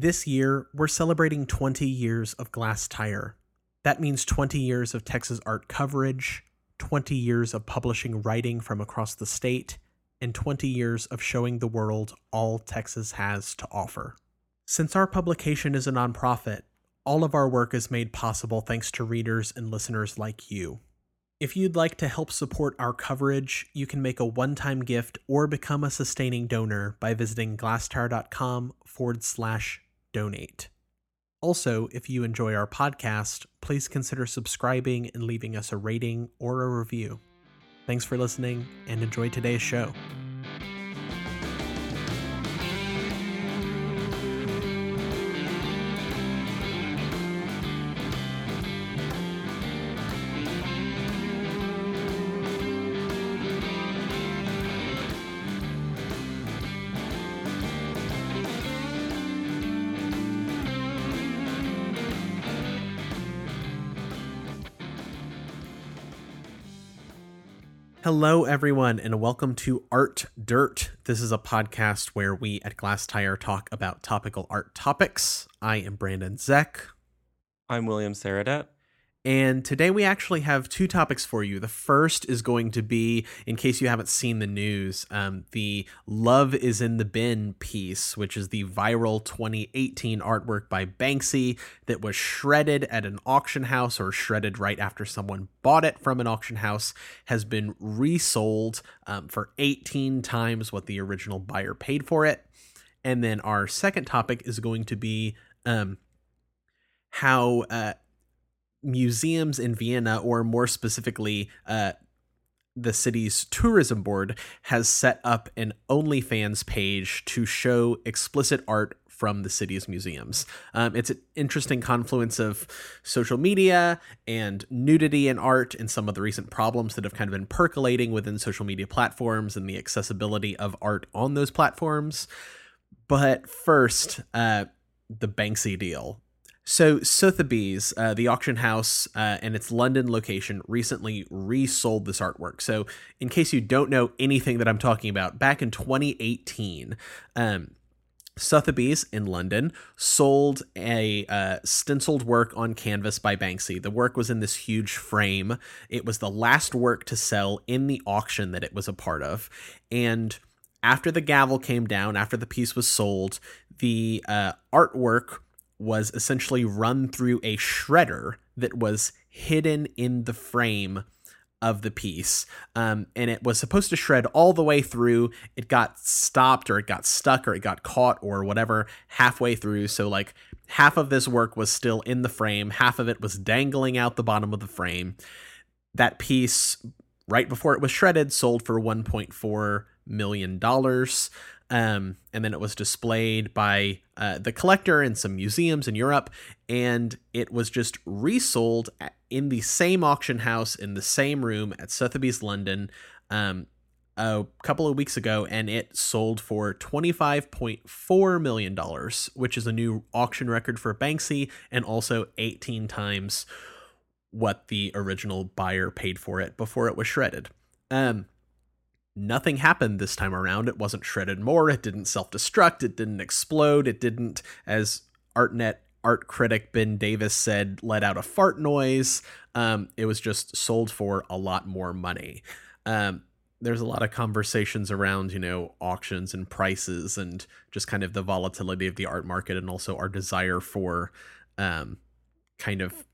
This year, we're celebrating 20 years of Glasstire. That means 20 years of Texas art coverage, 20 years of publishing writing from across the state, and 20 years of showing the world all Texas has to offer. Since our publication is a nonprofit, all of our work is made possible thanks to readers and listeners like you. If you'd like to help support our coverage, you can make a one time gift or become a sustaining donor by visiting glasstire.com forward slash donate. Also, if you enjoy our podcast, please consider subscribing and leaving us a rating or a review. Thanks for listening and enjoy today's show. Hello, everyone, and welcome to Art Dirt. This is a podcast where we at Glasstire talk about topical art topics. I am Brandon Zech. I'm William Sarradet. And today we actually have two topics for you. The first is going to be, in case you haven't seen the news, um, the Love is in the Bin piece, which is the viral 2018 artwork by Banksy that was shredded at an auction house or shredded right after someone bought it from an auction house, has been resold um, for 18 times what the original buyer paid for it. And then our second topic is going to be um, how. Uh, museums in Vienna, or more specifically, uh, the city's tourism board has set up an OnlyFans page to show explicit art from the city's museums. Um, it's an interesting confluence of social media and nudity in art and some of the recent problems that have kind of been percolating within social media platforms and the accessibility of art on those platforms. But first, uh, the Banksy deal. So Sotheby's, uh, the auction house uh, and its London location, recently resold this artwork. So, in case you don't know anything that I'm talking about, back in 2018, um, Sotheby's in London sold a uh, stenciled work on canvas by Banksy. The work was in this huge frame. It was the last work to sell in the auction that it was a part of, and after the gavel came down, after the piece was sold, the uh, artwork was essentially run through a shredder that was hidden in the frame of the piece. Um, and it was supposed to shred all the way through. It got stopped or it got stuck or it got caught or whatever halfway through. So, like, half of this work was still in the frame, half of it was dangling out the bottom of the frame. That piece, right before it was shredded, sold for $1.4 million. Um, and then it was displayed by uh, the collector in some museums in Europe, and it was just resold in the same auction house in the same room at Sotheby's London um, a couple of weeks ago, and it sold for $25.4 million, which is a new auction record for Banksy and also 18 times what the original buyer paid for it before it was shredded. Um, nothing happened this time around. It wasn't shredded more. It didn't self destruct. It didn't explode. It didn't, as ArtNet art critic Ben Davis said, let out a fart noise. Um, it was just sold for a lot more money. Um, there's a lot of conversations around, you know, auctions and prices and just kind of the volatility of the art market and also our desire for um, kind of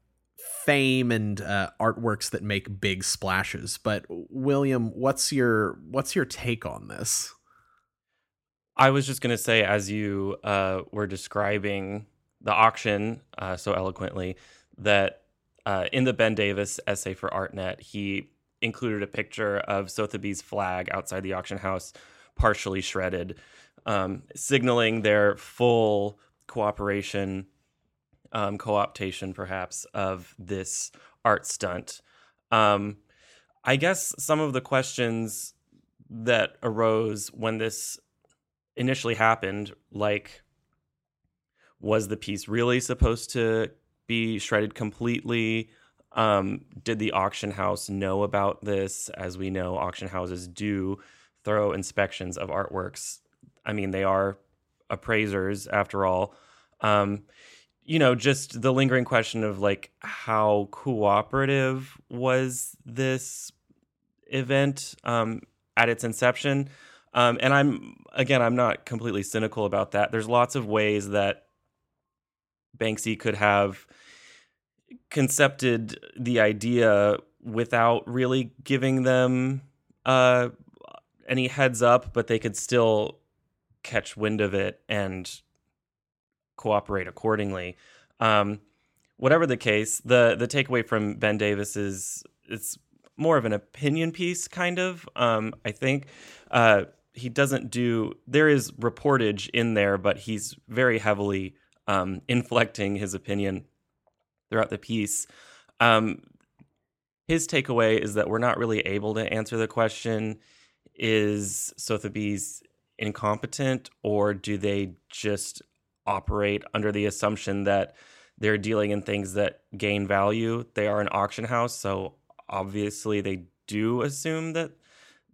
fame and uh, artworks that make big splashes. But William, what's your what's your take on this? I was just gonna say, as you uh, were describing the auction uh, so eloquently, that uh, in the Ben Davis essay for ArtNet, he included a picture of Sotheby's flag outside the auction house, partially shredded, um, signaling their full cooperation um, co-optation, perhaps, of this art stunt. Um, I guess some of the questions that arose when this initially happened, like, was the piece really supposed to be shredded completely? Um, did the auction house know about this? As we know, auction houses do thorough inspections of artworks. I mean, they are appraisers after all. Um, you know, just the lingering question of like how cooperative was this event um, at its inception. Um, and I'm again, I'm not completely cynical about that. There's lots of ways that Banksy could have concepted the idea without really giving them uh, any heads up, but they could still catch wind of it and cooperate accordingly. Um, whatever the case, the the takeaway from Ben Davis is it's more of an opinion piece, kind of. Um, I think uh, he doesn't do. There is reportage in there, but he's very heavily um, inflecting his opinion throughout the piece. Um, his takeaway is that we're not really able to answer the question: Is Sotheby's incompetent, or do they just operate under the assumption that they're dealing in things that gain value? They are an auction house, so obviously they do assume that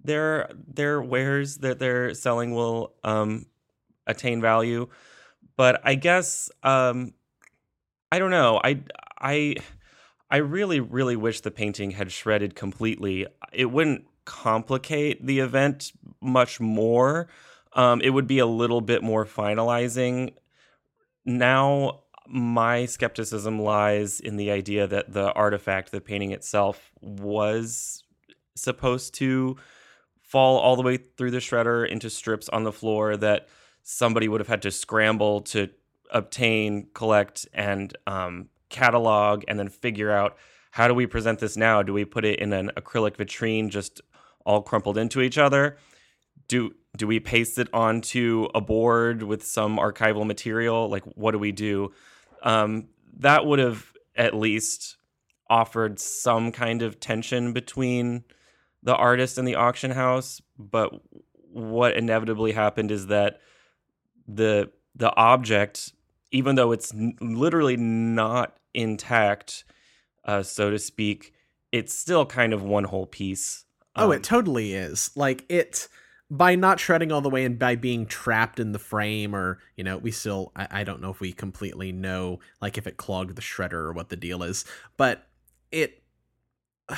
their their wares that they're selling will um, attain value. But I guess um, I don't know. I I I really really wish the painting had shredded completely. It wouldn't complicate the event much more. Um, it would be a little bit more finalizing. Now my skepticism lies in the idea that the artifact, the painting itself, was supposed to fall all the way through the shredder into strips on the floor that somebody would have had to scramble to obtain, collect, and um, catalog, and then figure out how do we present this now? Do we put it in an acrylic vitrine just all crumpled into each other? Do do we paste it onto a board with some archival material? Like, what do we do? Um, that would have at least offered some kind of tension between the artist and the auction house. But what inevitably happened is that the the object, even though it's n- literally not intact, uh, so to speak, it's still kind of one whole piece. Um, oh, it um, totally is. Like it by not shredding all the way and by being trapped in the frame or you know we still I, I, don't know if we completely know like if it clogged the shredder or what the deal is but it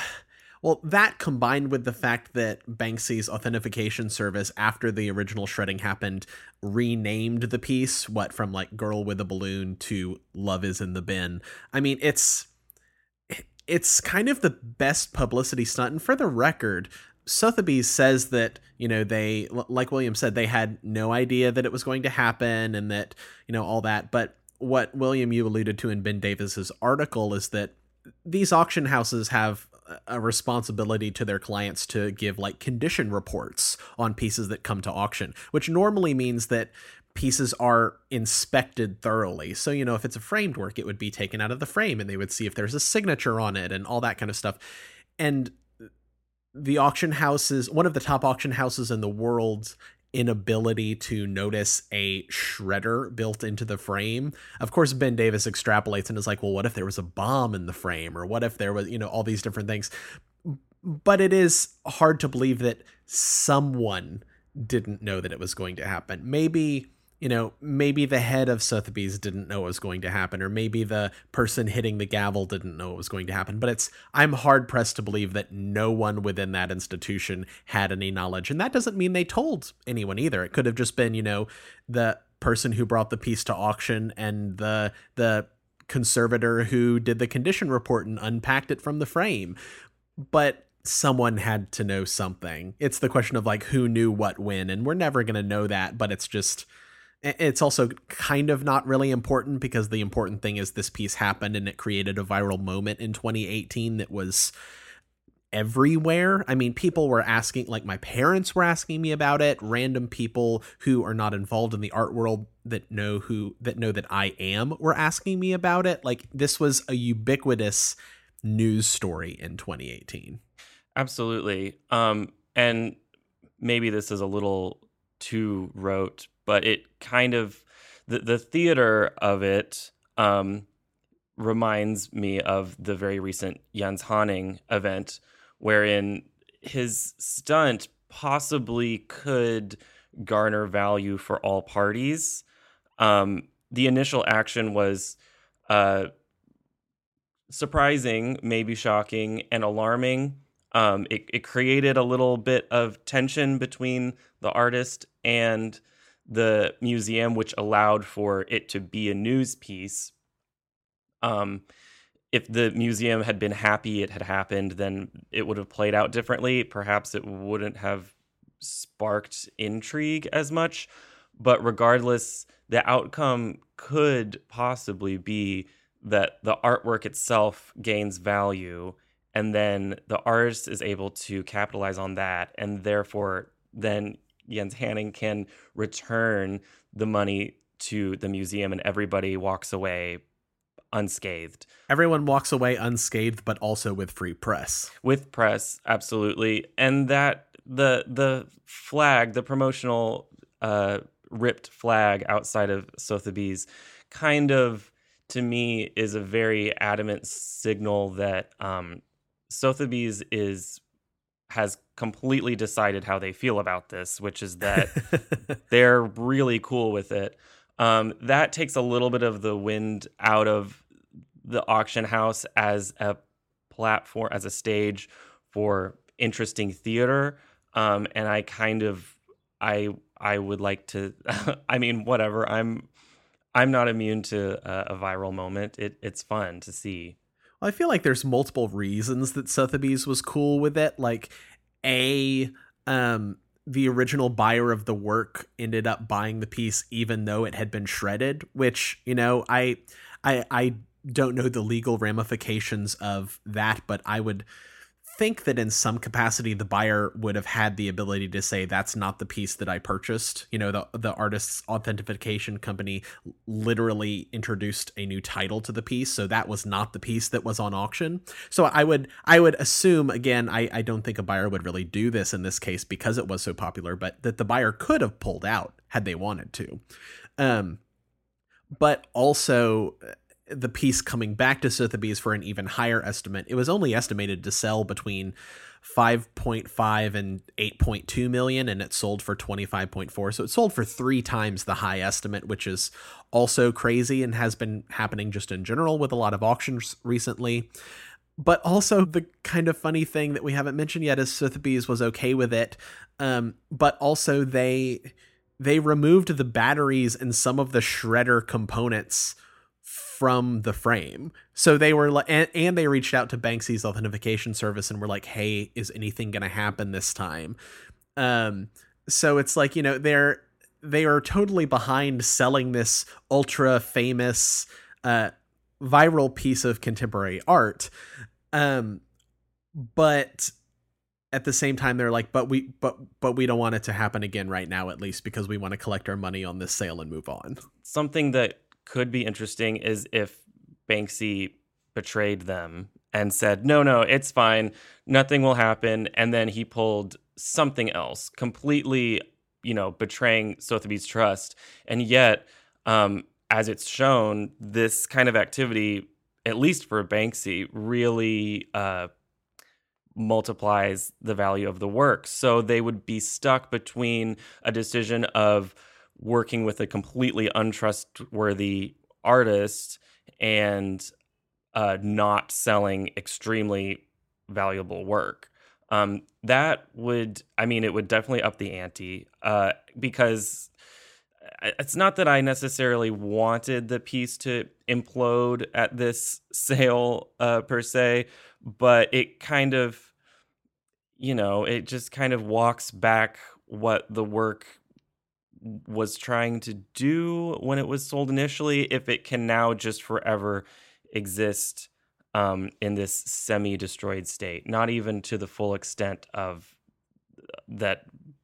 well that combined with the fact that banksy's authentication service after the original shredding happened renamed the piece what from like girl with a balloon to love is in the bin. I mean it's it's kind of the best publicity stunt and for the record Sotheby's says that you know they like William said they had no idea that it was going to happen and that you know all that but what William you alluded to in Ben Davis's article is that these auction houses have a responsibility to their clients to give like condition reports on pieces that come to auction which normally means that pieces are inspected thoroughly. So, you know, if it's a framed work, it would be taken out of the frame and they would see if there's a signature on it and all that kind of stuff. And the auction houses, one of the top auction houses in the world's inability to notice a shredder built into the frame. Of course, Ben Davis extrapolates and is like, well, what if there was a bomb in the frame? Or what if there was, you know, all these different things? But it is hard to believe that someone didn't know that it was going to happen. Maybe you know, maybe the head of Sotheby's didn't know it was going to happen, or maybe the person hitting the gavel didn't know it was going to happen. But it's I'm hard pressed to believe that no one within that institution had any knowledge. And that doesn't mean they told anyone either. It could have just been, you know, the person who brought the piece to auction and the the conservator who did the condition report and unpacked it from the frame. But someone had to know something. It's the question of like who knew what when, and we're never going to know that, but it's just it's also kind of not really important because the important thing is this piece happened and it created a viral moment in 2018 that was everywhere. I mean, people were asking, like my parents were asking me about it. Random people who are not involved in the art world that know who that know that I am were asking me about it. Like this was a ubiquitous news story in 2018. Absolutely. Um, and maybe this is a little too rote, but it kind of the the theater of it um, reminds me of the very recent Jens Haaning event, wherein his stunt possibly could garner value for all parties. Um, the initial action was uh, surprising, maybe shocking, and alarming. Um, it, it created a little bit of tension between the artist and the museum, which allowed for it to be a news piece. Um, if the museum had been happy it had happened, then it would have played out differently. Perhaps it wouldn't have sparked intrigue as much. But regardless, the outcome could possibly be that the artwork itself gains value and then the artist is able to capitalize on that and therefore then Jens Haaning can return the money to the museum and everybody walks away unscathed. Everyone walks away unscathed but also with free press. With press, absolutely. And that the the flag, the promotional uh ripped flag outside of Sotheby's kind of to me is a very adamant signal that um, Sotheby's is has completely decided how they feel about this, which is that they're really cool with it. Um, that takes a little bit of the wind out of the auction house as a platform, as a stage for interesting theater. Um, and I kind of, I, I would like to. I mean, whatever. I'm I'm not immune to a, a viral moment. It, it's fun to see. I feel like there's multiple reasons that Sotheby's was cool with it. Like, a um, the original buyer of the work ended up buying the piece even though it had been shredded. Which you know, I I I don't know the legal ramifications of that, but I would think that in some capacity the buyer would have had the ability to say that's not the piece that I purchased. You know, the the artist's authentication company literally introduced a new title to the piece, so that was not the piece that was on auction. So I would I would assume again, I, I don't think a buyer would really do this in this case because it was so popular, but that the buyer could have pulled out had they wanted to. Um but also the piece coming back to Sotheby's for an even higher estimate. It was only estimated to sell between 5.5 and 8.2 million and it sold for 25.4 so it sold for three times the high estimate which is also crazy and has been happening just in general with a lot of auctions recently but also the kind of funny thing that we haven't mentioned yet is Sotheby's was okay with it um, but also they they removed the batteries and some of the shredder components from the frame. So they were like, and, and, they reached out to Banksy's authentication service and were like, "Hey, is anything going to happen this time?" Um, so it's like you know they're they are totally behind selling this ultra famous, uh, viral piece of contemporary art, um, but at the same time they're like but we but but we don't want it to happen again right now at least because we want to collect our money on this sale and move on something that could be interesting is if Banksy betrayed them and said, no, no, it's fine. Nothing will happen. And then he pulled something else, completely, you know, betraying Sotheby's trust. And yet, um, as it's shown, this kind of activity, at least for Banksy, really uh, multiplies the value of the work. So they would be stuck between a decision of, working with a completely untrustworthy artist and uh, not selling extremely valuable work. Um, that would, I mean, it would definitely up the ante uh, because it's not that I necessarily wanted the piece to implode at this sale uh, per se, but it kind of, you know, it just kind of walks back what the work was trying to do when it was sold initially, if it can now just forever exist um, in this semi-destroyed state, not even to the full extent of uh, that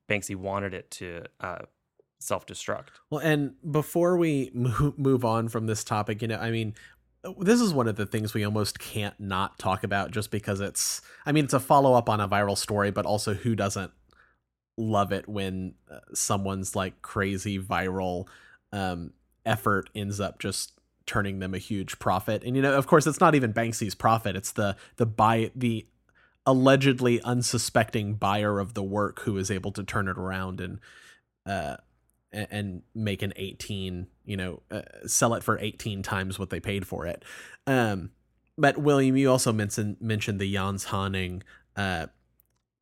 Banksy wanted it to uh, self-destruct. Well, and before we move on from this topic, you know, I mean, this is one of the things we almost can't not talk about just because it's i mean it's a follow-up on a viral story but also who doesn't love it when uh, someone's like crazy viral um, effort ends up just turning them a huge profit. And you know, of course, it's not even Banksy's profit; it's the the buy the allegedly unsuspecting buyer of the work who is able to turn it around and uh, and, make an 18 you know uh, sell it for 18 times what they paid for it um but william you also mentioned mentioned the Jens Haaning uh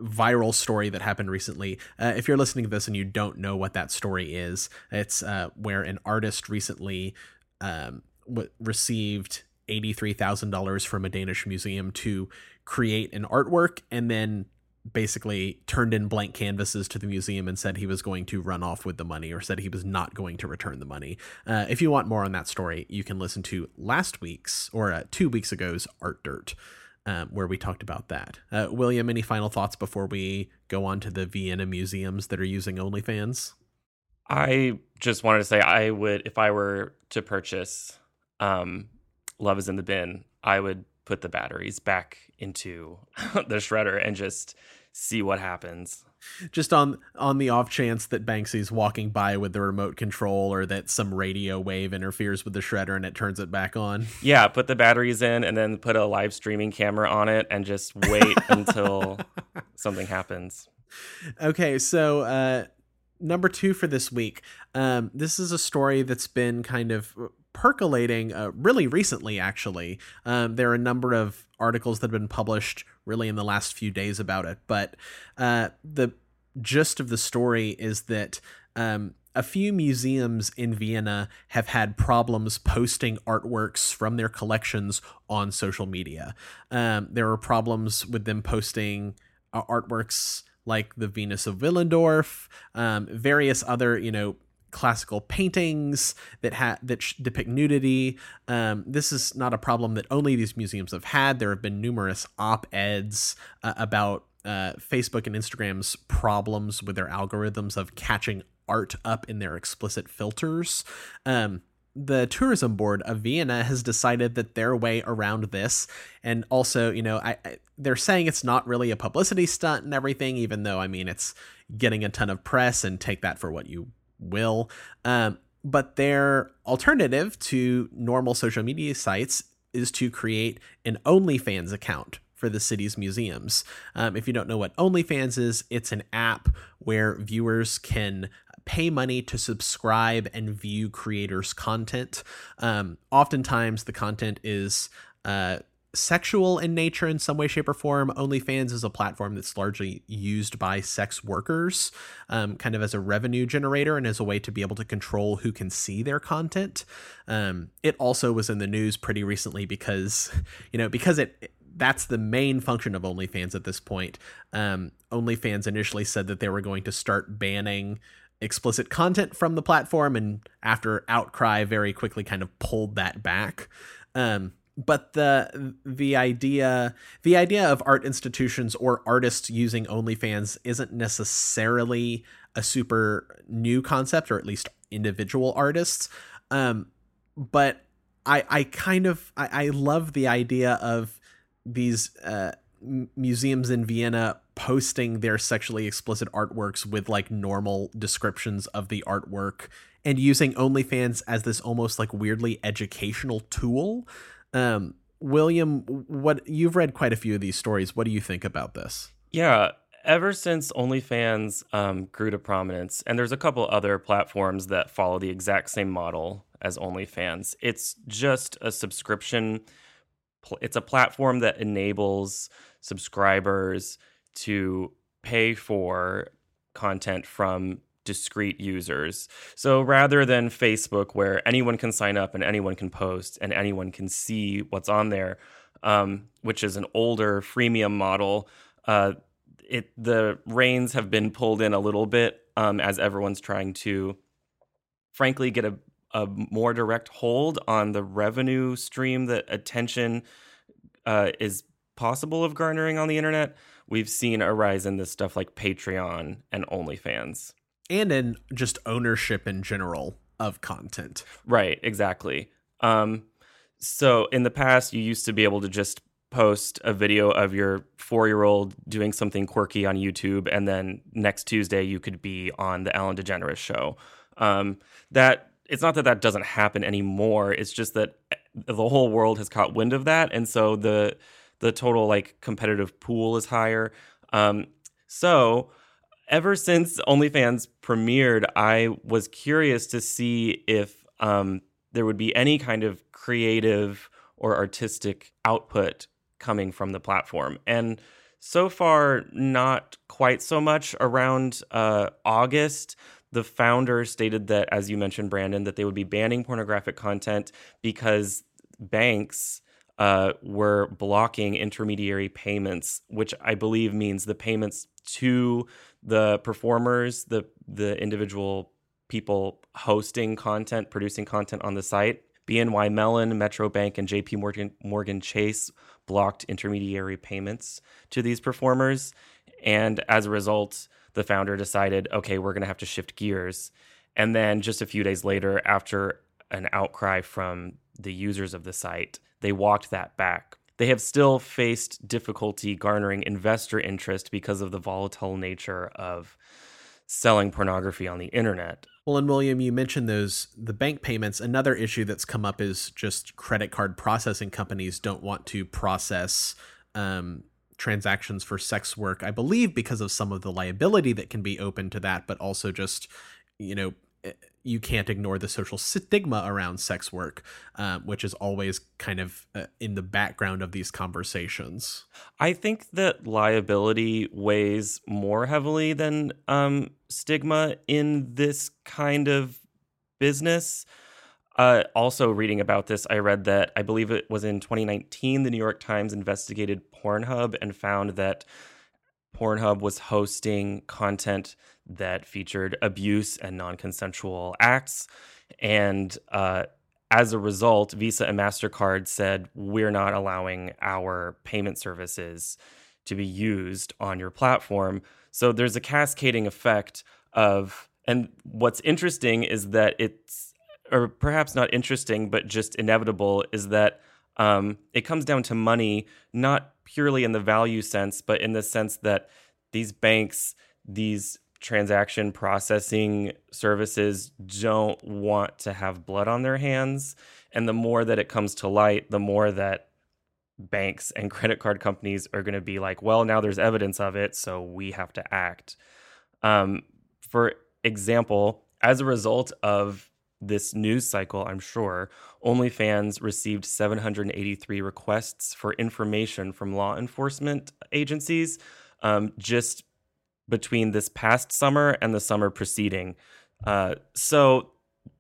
viral story that happened recently. Uh, if you're listening to this and you don't know what that story is, it's uh, where an artist recently um, w- received $83,000 from a Danish museum to create an artwork and then basically turned in blank canvases to the museum and said he was going to run off with the money or said he was not going to return the money. Uh, if you want more on that story, you can listen to last week's or uh, two weeks ago's Art Dirt. Um, where we talked about that. Uh, William, any final thoughts before we go on to the Vienna museums that are using OnlyFans? I just wanted to say I would, if I were to purchase um, Love is in the Bin, I would put the batteries back into the shredder and just see what happens. Just on on the off chance that Banksy's walking by with the remote control or that some radio wave interferes with the shredder and it turns it back on. Yeah, put the batteries in and then put a live streaming camera on it and just wait until something happens. Okay, so uh number 2 for this week. Um this is a story that's been kind of percolating uh, really recently, actually. Um, there are a number of articles that have been published really in the last few days about it, but uh, the gist of the story is that. Um, a few museums in Vienna have had problems posting artworks from their collections on social media. Um, there are problems with them posting uh, artworks like the Venus of Willendorf, um, various other, you know, classical paintings that ha- that sh- depict nudity. Um, this is not a problem that only these museums have had. There have been numerous op-eds uh, about uh, Facebook and Instagram's problems with their algorithms of catching art up in their explicit filters. Um, the tourism board of Vienna has decided that their way around this, and also, you know, I, I, they're saying it's not really a publicity stunt and everything, even though I mean it's getting a ton of press, and take that for what you will. Um, but their alternative to normal social media sites is to create an OnlyFans account for the city's museums. Um, if you don't know what OnlyFans is, it's an app where viewers can pay money to subscribe and view creators' content. Um, oftentimes, the content is uh, sexual in nature in some way, shape, or form. OnlyFans is a platform that's largely used by sex workers, um, kind of as a revenue generator and as a way to be able to control who can see their content. Um, it also was in the news pretty recently because, you know, because it that's the main function of OnlyFans at this point. Um, OnlyFans initially said that they were going to start banning explicit content from the platform, and after outcry, very quickly kind of pulled that back. Um, but the the idea the idea of art institutions or artists using OnlyFans isn't necessarily a super new concept, or at least individual artists. Um, but I I kind of I, I love the idea of these uh, museums in Vienna posting their sexually explicit artworks with like normal descriptions of the artwork and using OnlyFans as this almost like weirdly educational tool um, William, what you've read quite a few of these stories. What do you think about this? Yeah, ever since OnlyFans um, grew to prominence, and there's a couple other platforms that follow the exact same model as OnlyFans. It's just a subscription. It's a platform that enables subscribers to pay for content from discrete users. So rather than Facebook, where anyone can sign up and anyone can post and anyone can see what's on there, um, which is an older freemium model, uh, it the reins have been pulled in a little bit um, as everyone's trying to, frankly, get a, a more direct hold on the revenue stream that attention uh, is possible of garnering on the internet. We've seen a rise in this stuff like Patreon and OnlyFans and in just ownership in general of content. Right, exactly. Um, so in the past, you used to be able to just post a video of your four year old doing something quirky on YouTube, and then next Tuesday you could be on the Ellen DeGeneres show. Um, that it's not that that doesn't happen anymore. It's just that the whole world has caught wind of that, and so the the total like competitive pool is higher. Um, so ever since OnlyFans premiered, I was curious to see if um, there would be any kind of creative or artistic output coming from the platform. And so far, not quite so much. Around uh, August, the founder stated that, as you mentioned, Brandon, that they would be banning pornographic content because banks uh, were blocking intermediary payments, which I believe means the payments to the performers, the the individual people hosting content, producing content on the site. BNY Mellon, Metro Bank, and JP Morgan, Morgan Chase blocked intermediary payments to these performers. And as a result, the founder decided, okay, we're going to have to shift gears. And then just a few days later, after an outcry from the users of the site, they walked that back. They have still faced difficulty garnering investor interest because of the volatile nature of selling pornography on the internet. Well, and William, you mentioned those the bank payments. Another issue that's come up is just credit card processing companies don't want to process um, transactions for sex work. I believe because of some of the liability that can be open to that, but also just you know you can't ignore the social stigma around sex work, um, which is always kind of uh, in the background of these conversations. I think that liability weighs more heavily than um, stigma in this kind of business. Uh, also, reading about this, I read that I believe it was in 2019, the New York Times investigated Pornhub and found that Pornhub was hosting content that featured abuse and non consensual acts. And uh, as a result, Visa and MasterCard said, We're not allowing our payment services to be used on your platform. So there's a cascading effect of, and what's interesting is that it's, or perhaps not interesting, but just inevitable, is that um, it comes down to money, not purely in the value sense, but in the sense that these banks, these transaction processing services don't want to have blood on their hands. And the more that it comes to light, the more that banks and credit card companies are going to be like, well, now there's evidence of it, so we have to act. Um, for example, as a result of this news cycle, I'm sure, OnlyFans received 783 requests for information from law enforcement agencies um, just between this past summer and the summer preceding. Uh, so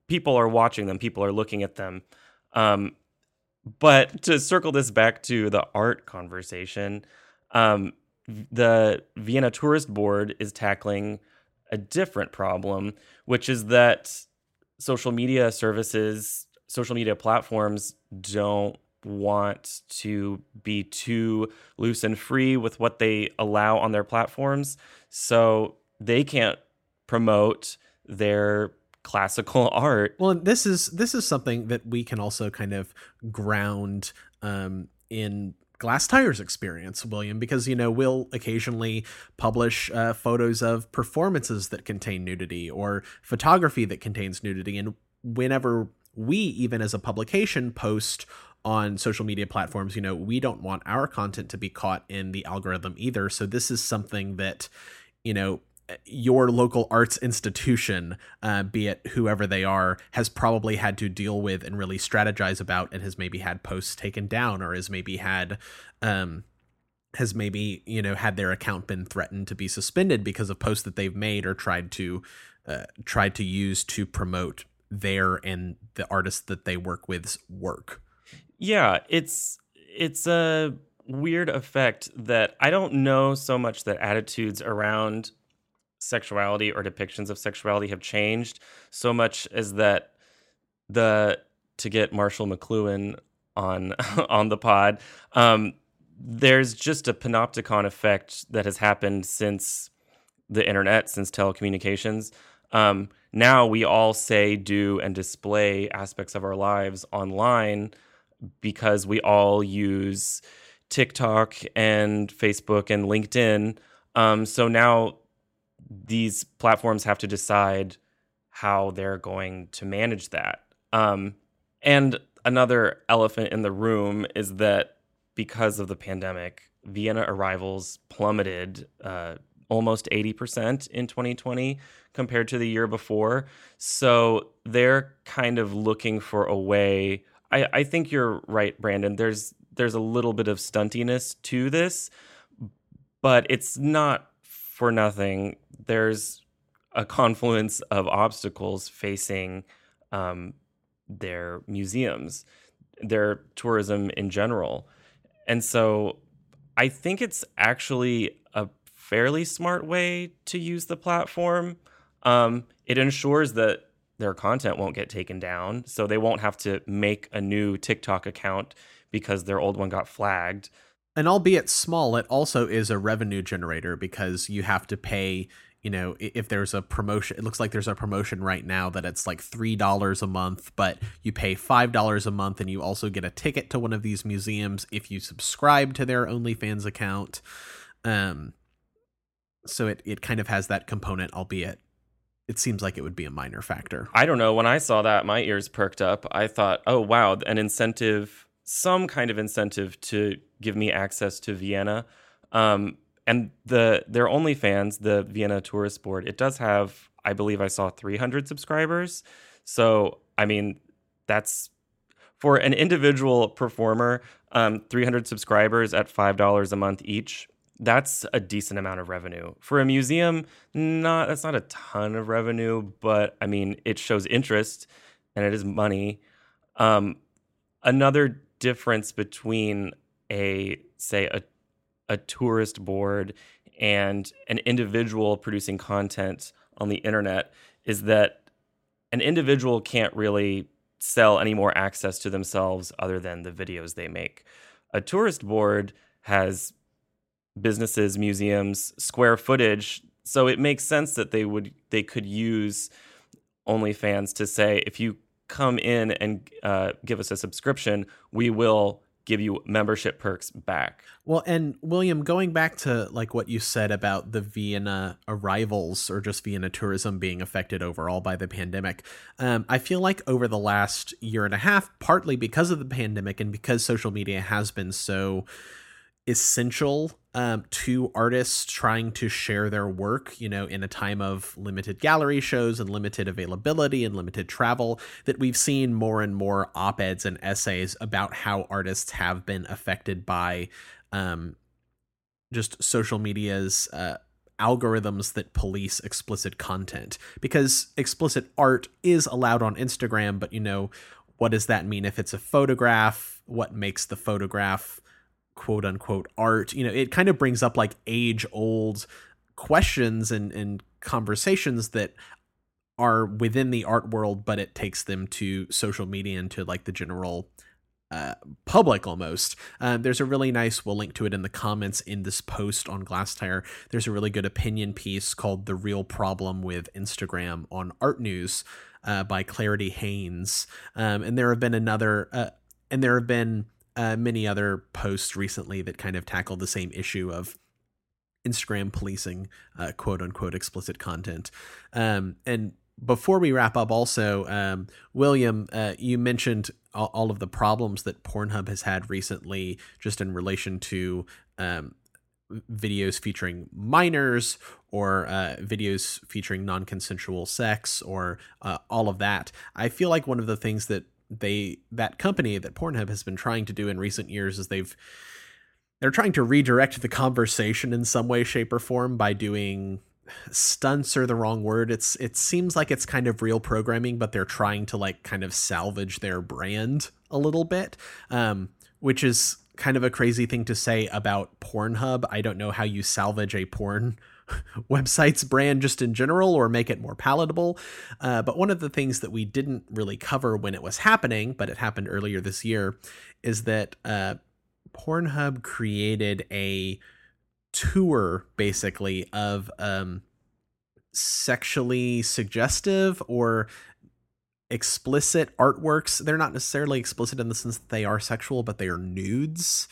people are watching them, people are looking at them. Um, but to circle this back to the art conversation, um, the Vienna Tourist Board is tackling a different problem, which is that social media services, social media platforms don't want to be too loose and free with what they allow on their platforms. So they can't promote their classical art. Well, this is this is something that we can also kind of ground um, in Glasstire's experience william because you know we'll occasionally publish uh, photos of performances that contain nudity or photography that contains nudity and whenever we even as a publication post on social media platforms, you know, we don't want our content to be caught in the algorithm either. So this is something that, you know, your local arts institution, uh, be it whoever they are, has probably had to deal with and really strategize about, and has maybe had posts taken down, or has maybe had, um, has maybe you know had their account been threatened to be suspended because of posts that they've made or tried to, uh, tried to use to promote their and the artists that they work with's work. Yeah, it's it's a weird effect that I don't know so much that attitudes around sexuality or depictions of sexuality have changed so much as that the to get Marshall McLuhan on on the pod um, there's just a panopticon effect that has happened since the internet since telecommunications um, now we all say do and display aspects of our lives online because we all use TikTok and Facebook and LinkedIn. Um, so now these platforms have to decide how they're going to manage that. Um, and another elephant in the room is that because of the pandemic, Vienna arrivals plummeted uh, almost 80% in 2020 compared to the year before. So they're kind of looking for a way. I, I think you're right, Brandon. There's there's a little bit of stuntiness to this, but it's not for nothing. There's a confluence of obstacles facing um, their museums, their tourism in general. And so I think it's actually a fairly smart way to use the platform. Um, it ensures that their content won't get taken down, so they won't have to make a new TikTok account because their old one got flagged. And albeit small, it also is a revenue generator because you have to pay. You know, if there's a promotion, it looks like there's a promotion right now that it's like $3 a month, but you pay $5 a month and you also get a ticket to one of these museums if you subscribe to their OnlyFans account. Um, so it, it kind of has that component, albeit it seems like it would be a minor factor. I don't know. When I saw that, my ears perked up. I thought, oh, wow, an incentive some kind of incentive to give me access to Vienna. Um, and the their OnlyFans, the Vienna Tourist Board, it does have, I believe I saw 300 subscribers. So, I mean, that's for an individual performer, um, 300 subscribers at $5 a month each. That's a decent amount of revenue. For a museum, not that's not a ton of revenue, but I mean, it shows interest and it is money. Um, another difference between a say a a tourist board and an individual producing content on the internet is that an individual can't really sell any more access to themselves other than the videos they make. A tourist board has businesses, museums, square footage, so it makes sense that they would they could use OnlyFans to say if you come in and uh, give us a subscription, we will give you membership perks back. Well, and William, going back to like what you said about the Vienna arrivals or just Vienna tourism being affected overall by the pandemic, um, I feel like over the last year and a half, partly because of the pandemic and because social media has been so essential um, to artists trying to share their work, you know, in a time of limited gallery shows and limited availability and limited travel, that we've seen more and more op eds and essays about how artists have been affected by um, just social media's uh, algorithms that police explicit content. Because explicit art is allowed on Instagram, but, you know, what does that mean if it's a photograph? What makes the photograph? Quote unquote art you know it kind of brings up like age old questions and and conversations that are within the art world but it takes them to social media and to like the general uh, public almost. Uh, there's a really nice, we'll link to it in the comments in this post on Glasstire. There's a really good opinion piece called The Real Problem with Instagram on Art News uh, by Clarity Haynes. Um, and there have been another, uh, and there have been uh, many other posts recently that kind of tackle the same issue of Instagram policing uh, quote unquote explicit content. Um, and before we wrap up, also, um, William, uh, you mentioned all, all, of the problems that Pornhub has had recently, just in relation to um, videos featuring minors or uh, videos featuring non consensual sex or uh, all of that. I feel like one of the things that they that company that Pornhub has been trying to do in recent years is they've they're trying to redirect the conversation in some way shape or form by doing stunts are the wrong word. It's it seems like it's kind of real programming but they're trying to like kind of salvage their brand a little bit um, which is kind of a crazy thing to say about pornhub. I don't know how you salvage a porn website's brand just in general or make it more palatable. Uh, but one of the things that we didn't really cover when it was happening, but it happened earlier this year, is that uh, Pornhub created a tour basically of um, sexually suggestive or explicit artworks. They're not necessarily explicit in the sense that they are sexual, but they are nudes.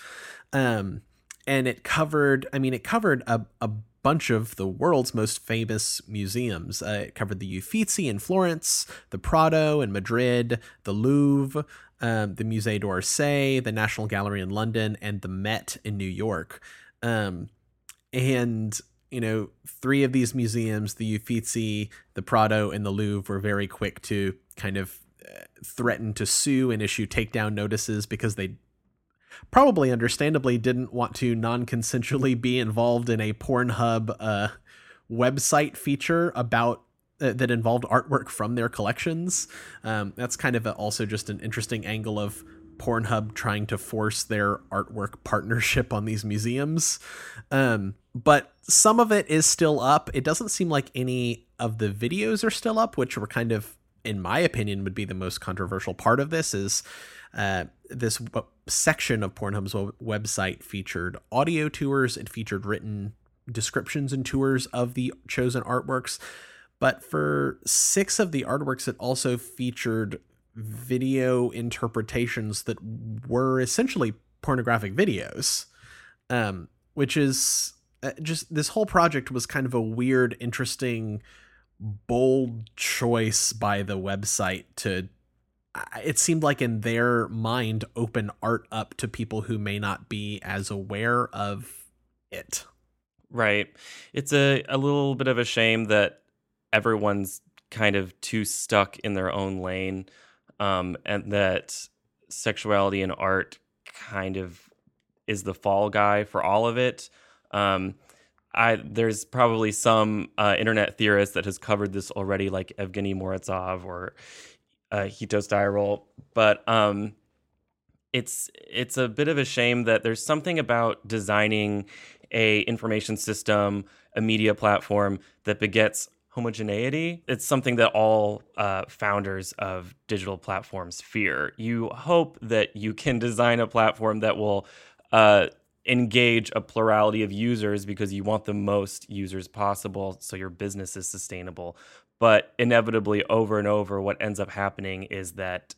Um, and it covered, I mean, it covered a, a bunch of the world's most famous museums. Uh, it covered the Uffizi in Florence, the Prado in Madrid, the Louvre, um, the Musée d'Orsay, the National Gallery in London, and the Met in New York. Um, and you know, three of these museums, the Uffizi, the Prado, and the Louvre, were very quick to kind of uh, threaten to sue and issue takedown notices because they probably understandably didn't want to non-consensually be involved in a Pornhub uh, website feature about uh, that involved artwork from their collections. Um, that's kind of a, also just an interesting angle of Pornhub trying to force their artwork partnership on these museums. Um, but some of it is still up. It doesn't seem like any of the videos are still up, which were kind of, in my opinion, would be the most controversial part of this. Is uh, this w- section of Pornhub's w- website featured audio tours, it featured written descriptions and tours of the chosen artworks. But for six of the artworks, it also featured video interpretations that were essentially pornographic videos, um, which is uh, just this whole project was kind of a weird, interesting, bold choice by the website to. It seemed like in their mind, open art up to people who may not be as aware of it. Right. It's a, a little bit of a shame that everyone's kind of too stuck in their own lane um, and that sexuality and art kind of is the fall guy for all of it. Um, I there's probably some uh, internet theorist that has covered this already, like Evgeny Morozov or uh, Hito Steyerl, but um, it's it's a bit of a shame that there's something about designing a information system, a media platform that begets homogeneity. It's something that all uh, founders of digital platforms fear. You hope that you can design a platform that will uh, engage a plurality of users because you want the most users possible so your business is sustainable. But inevitably, over and over, what ends up happening is that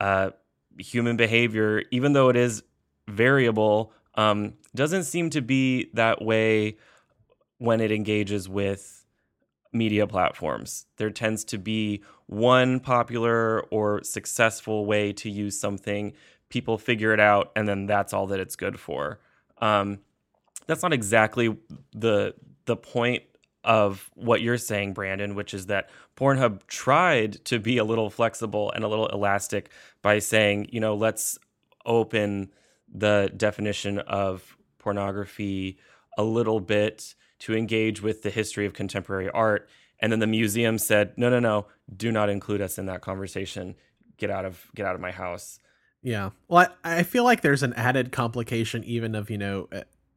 uh, human behavior, even though it is variable, um, doesn't seem to be that way when it engages with media platforms. There tends to be one popular or successful way to use something. People figure it out, and then that's all that it's good for. Um, that's not exactly the the point of what you're saying, Brandon, which is that Pornhub tried to be a little flexible and a little elastic by saying, you know, let's open the definition of pornography a little bit to engage with the history of contemporary art. And then the museum said, no, no, no, do not include us in that conversation. Get out of get out of my house. Yeah. Well, I, I feel like there's an added complication even of, you know,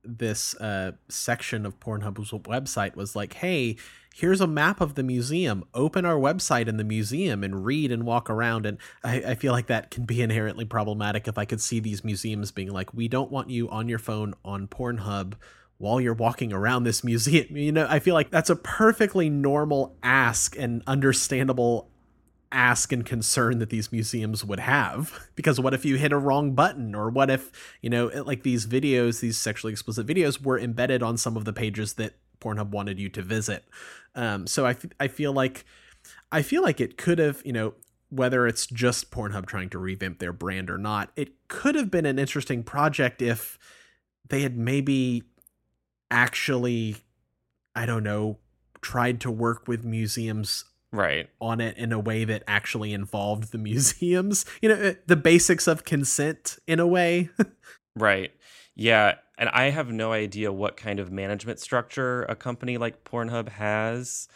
this uh, section of Pornhub's website was like, hey, here's a map of the museum. Open our website in the museum and read and walk around. And I, I, feel like that can be inherently problematic if I could see these museums being like, we don't want you on your phone on Pornhub while you're walking around this museum. You know, I feel like that's a perfectly normal ask and understandable ask and concern that these museums would have. Because what if you hit a wrong button? Or what if you know like these videos these sexually explicit videos were embedded on some of the pages that pornhub wanted you to visit. Um, so I, I feel like i feel like it could have you know whether it's just pornhub trying to revamp their brand or not it could have been an interesting project if they had maybe actually I don't know tried to work with museums right. on it in a way that actually involved the museums. You know the basics of consent in a way. Right. Yeah and i have no idea what kind of management structure a company like pornhub has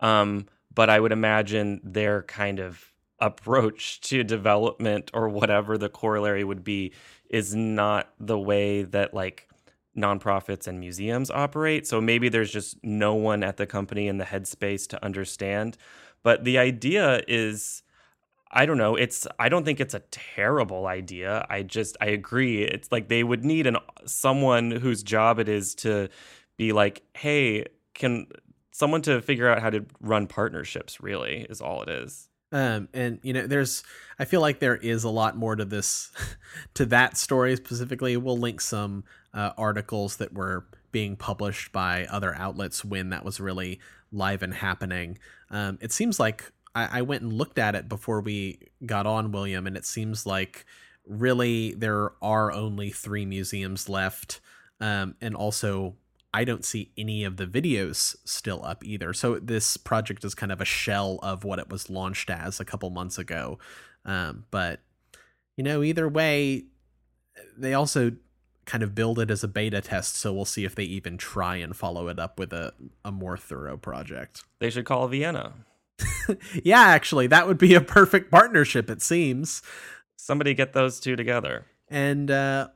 um, but i would imagine their kind of approach to development or whatever the corollary would be is not the way that like nonprofits and museums operate. So maybe there's just no one at the company in the headspace to understand. But the idea is I don't know, it's I don't think it's a terrible idea. I just I agree. It's like they would need an someone whose job it is to be like, "Hey, can someone to figure out how to run partnerships really is all it is." Um, and you know, there's, I feel like there is a lot more to this, to that story specifically. We'll link some uh, articles that were being published by other outlets when that was really live and happening. Um, it seems like I, I went and looked at it before we got on, William, and it seems like really there are only three museums left, um, and also I don't see any of the videos still up either. So this project is kind of a shell of what it was launched as a couple months ago. Um, but you know, either way, they also kind of build it as a beta test, so we'll see if they even try and follow it up with a, a more thorough project. They should call Vienna. yeah, actually, that would be a perfect partnership, it seems. Somebody get those two together. And uh,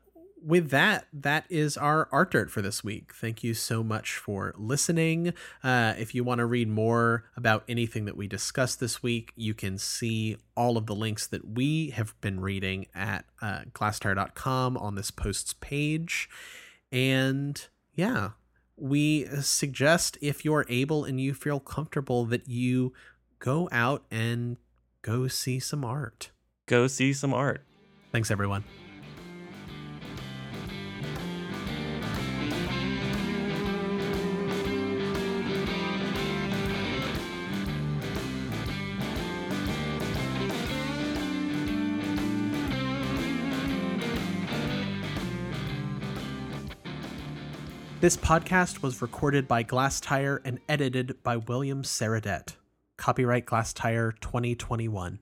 with that, that is our art dirt for this week. Thank you so much for listening. Uh, if you want to read more about anything that we discussed this week, you can see all of the links that we have been reading at uh, glasstire.com on this post's page. And yeah, we suggest if you're able and you feel comfortable that you go out and go see some art. Go see some art. Thanks, everyone. This podcast was recorded by Glasstire and edited by William Sarradet. Copyright Glasstire 2021.